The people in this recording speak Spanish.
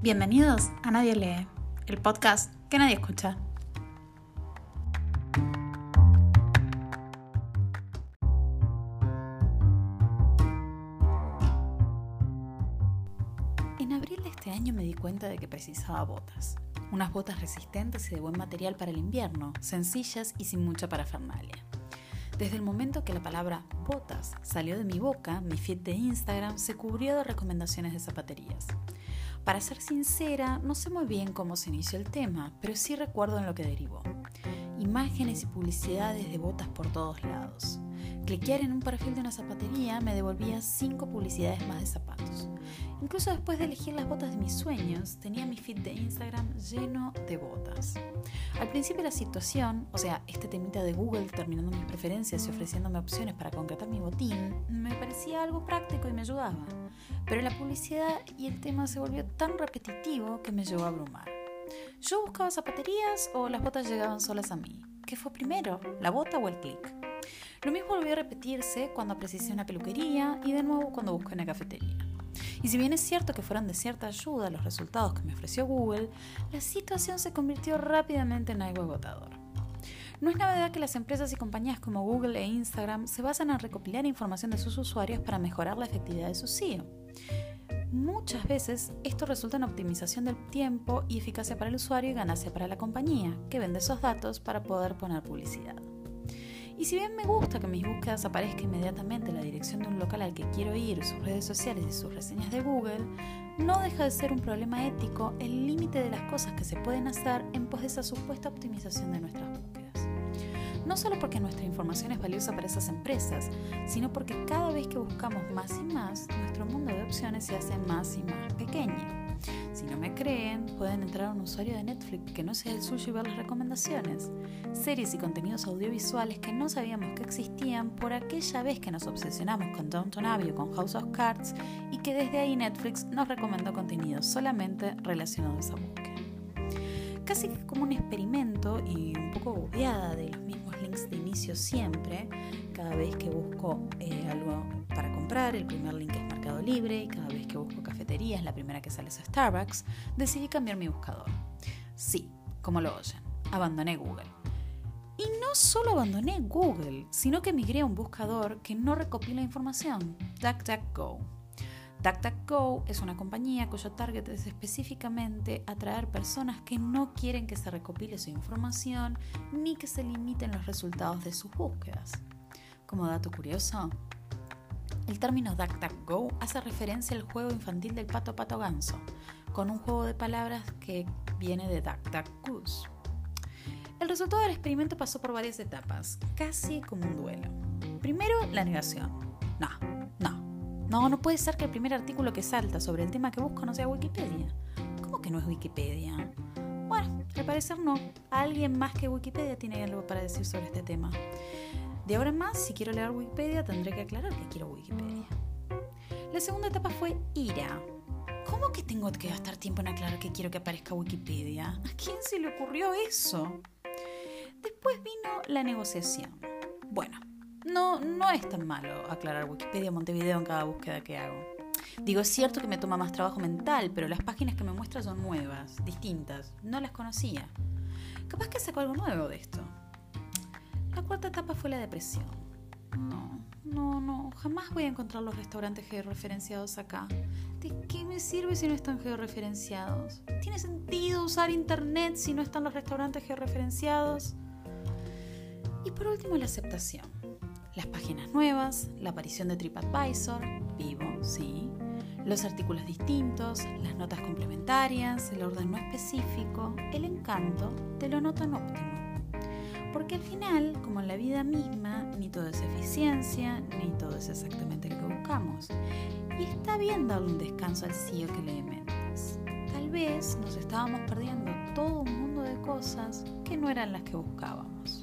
Bienvenidos a Nadie Lee, el podcast que nadie escucha. En abril de este año me di cuenta de que precisaba botas. Unas botas resistentes y de buen material para el invierno, sencillas y sin mucha parafernalia. Desde el momento que la palabra botas salió de mi boca, mi feed de Instagram se cubrió de recomendaciones de zapaterías. Para ser sincera, no sé muy bien cómo se inició el tema, pero sí recuerdo en lo que derivó. Imágenes y publicidades de botas por todos lados. Cliquear en un perfil de una zapatería me devolvía cinco publicidades más de zapatos. Incluso después de elegir las botas de mis sueños, tenía mi feed de Instagram lleno de botas. Al principio la situación, o sea, este temita de Google terminando mis preferencias y ofreciéndome opciones para concretar mi botín, me parecía algo práctico y me ayudaba. Pero la publicidad y el tema se volvió tan repetitivo que me llevó a abrumar. Yo buscaba zapaterías o las botas llegaban solas a mí. ¿Qué fue primero, la bota o el clic? Lo mismo volvió a repetirse cuando precisé una peluquería y de nuevo cuando busqué una cafetería. Y si bien es cierto que fueron de cierta ayuda los resultados que me ofreció Google, la situación se convirtió rápidamente en algo agotador. No es novedad que las empresas y compañías como Google e Instagram se basan en recopilar información de sus usuarios para mejorar la efectividad de su SEO. Muchas veces esto resulta en optimización del tiempo y eficacia para el usuario y ganancia para la compañía, que vende esos datos para poder poner publicidad. Y si bien me gusta que mis búsquedas aparezca inmediatamente la dirección de un local al que quiero ir, sus redes sociales y sus reseñas de Google, no deja de ser un problema ético el límite de las cosas que se pueden hacer en pos de esa supuesta optimización de nuestras búsquedas. No solo porque nuestra información es valiosa para esas empresas, sino porque cada vez que buscamos más y más, nuestro mundo de opciones se hace más y más pequeño. Si no me creen, pueden entrar a un usuario de Netflix que no sea el suyo y ver las recomendaciones. Series y contenidos audiovisuales que no sabíamos que existían por aquella vez que nos obsesionamos con Downton Abbey o con House of Cards y que desde ahí Netflix nos recomendó contenido solamente relacionado a búsqueda. Casi como un experimento y un poco bobeada de los mismos links de inicio siempre, cada vez que busco eh, algo para comprar, el primer link es Libre y cada vez que busco cafeterías, la primera que sale es Starbucks, decidí cambiar mi buscador. Sí, como lo oyen, abandoné Google. Y no solo abandoné Google, sino que migré a un buscador que no recopila información, DuckDuckGo. DuckDuckGo es una compañía cuyo target es específicamente atraer personas que no quieren que se recopile su información ni que se limiten los resultados de sus búsquedas. Como dato curioso, el término DuckDuckGo hace referencia al juego infantil del pato pato ganso, con un juego de palabras que viene de DuckDuckGoose. El resultado del experimento pasó por varias etapas, casi como un duelo. Primero, la negación. No, no, no, no puede ser que el primer artículo que salta sobre el tema que busco no sea Wikipedia. ¿Cómo que no es Wikipedia? Bueno, al parecer no. Alguien más que Wikipedia tiene algo para decir sobre este tema. De ahora en más, si quiero leer Wikipedia, tendré que aclarar que quiero Wikipedia. La segunda etapa fue ira. ¿Cómo que tengo que gastar tiempo en aclarar que quiero que aparezca Wikipedia? ¿A quién se le ocurrió eso? Después vino la negociación. Bueno, no, no es tan malo aclarar Wikipedia Montevideo en cada búsqueda que hago. Digo, es cierto que me toma más trabajo mental, pero las páginas que me muestra son nuevas, distintas. No las conocía. Capaz que saco algo nuevo de esto. La cuarta etapa fue la depresión. No, no, no, jamás voy a encontrar los restaurantes georreferenciados acá. ¿De qué me sirve si no están georreferenciados? ¿Tiene sentido usar internet si no están los restaurantes georreferenciados? Y por último, la aceptación. Las páginas nuevas, la aparición de TripAdvisor, vivo, sí. Los artículos distintos, las notas complementarias, el orden no específico, el encanto de lo no tan óptimo. Porque al final, como en la vida misma, ni todo es eficiencia, ni todo es exactamente lo que buscamos. Y está bien darle un descanso al CEO que le mentes. Tal vez nos estábamos perdiendo todo un mundo de cosas que no eran las que buscábamos.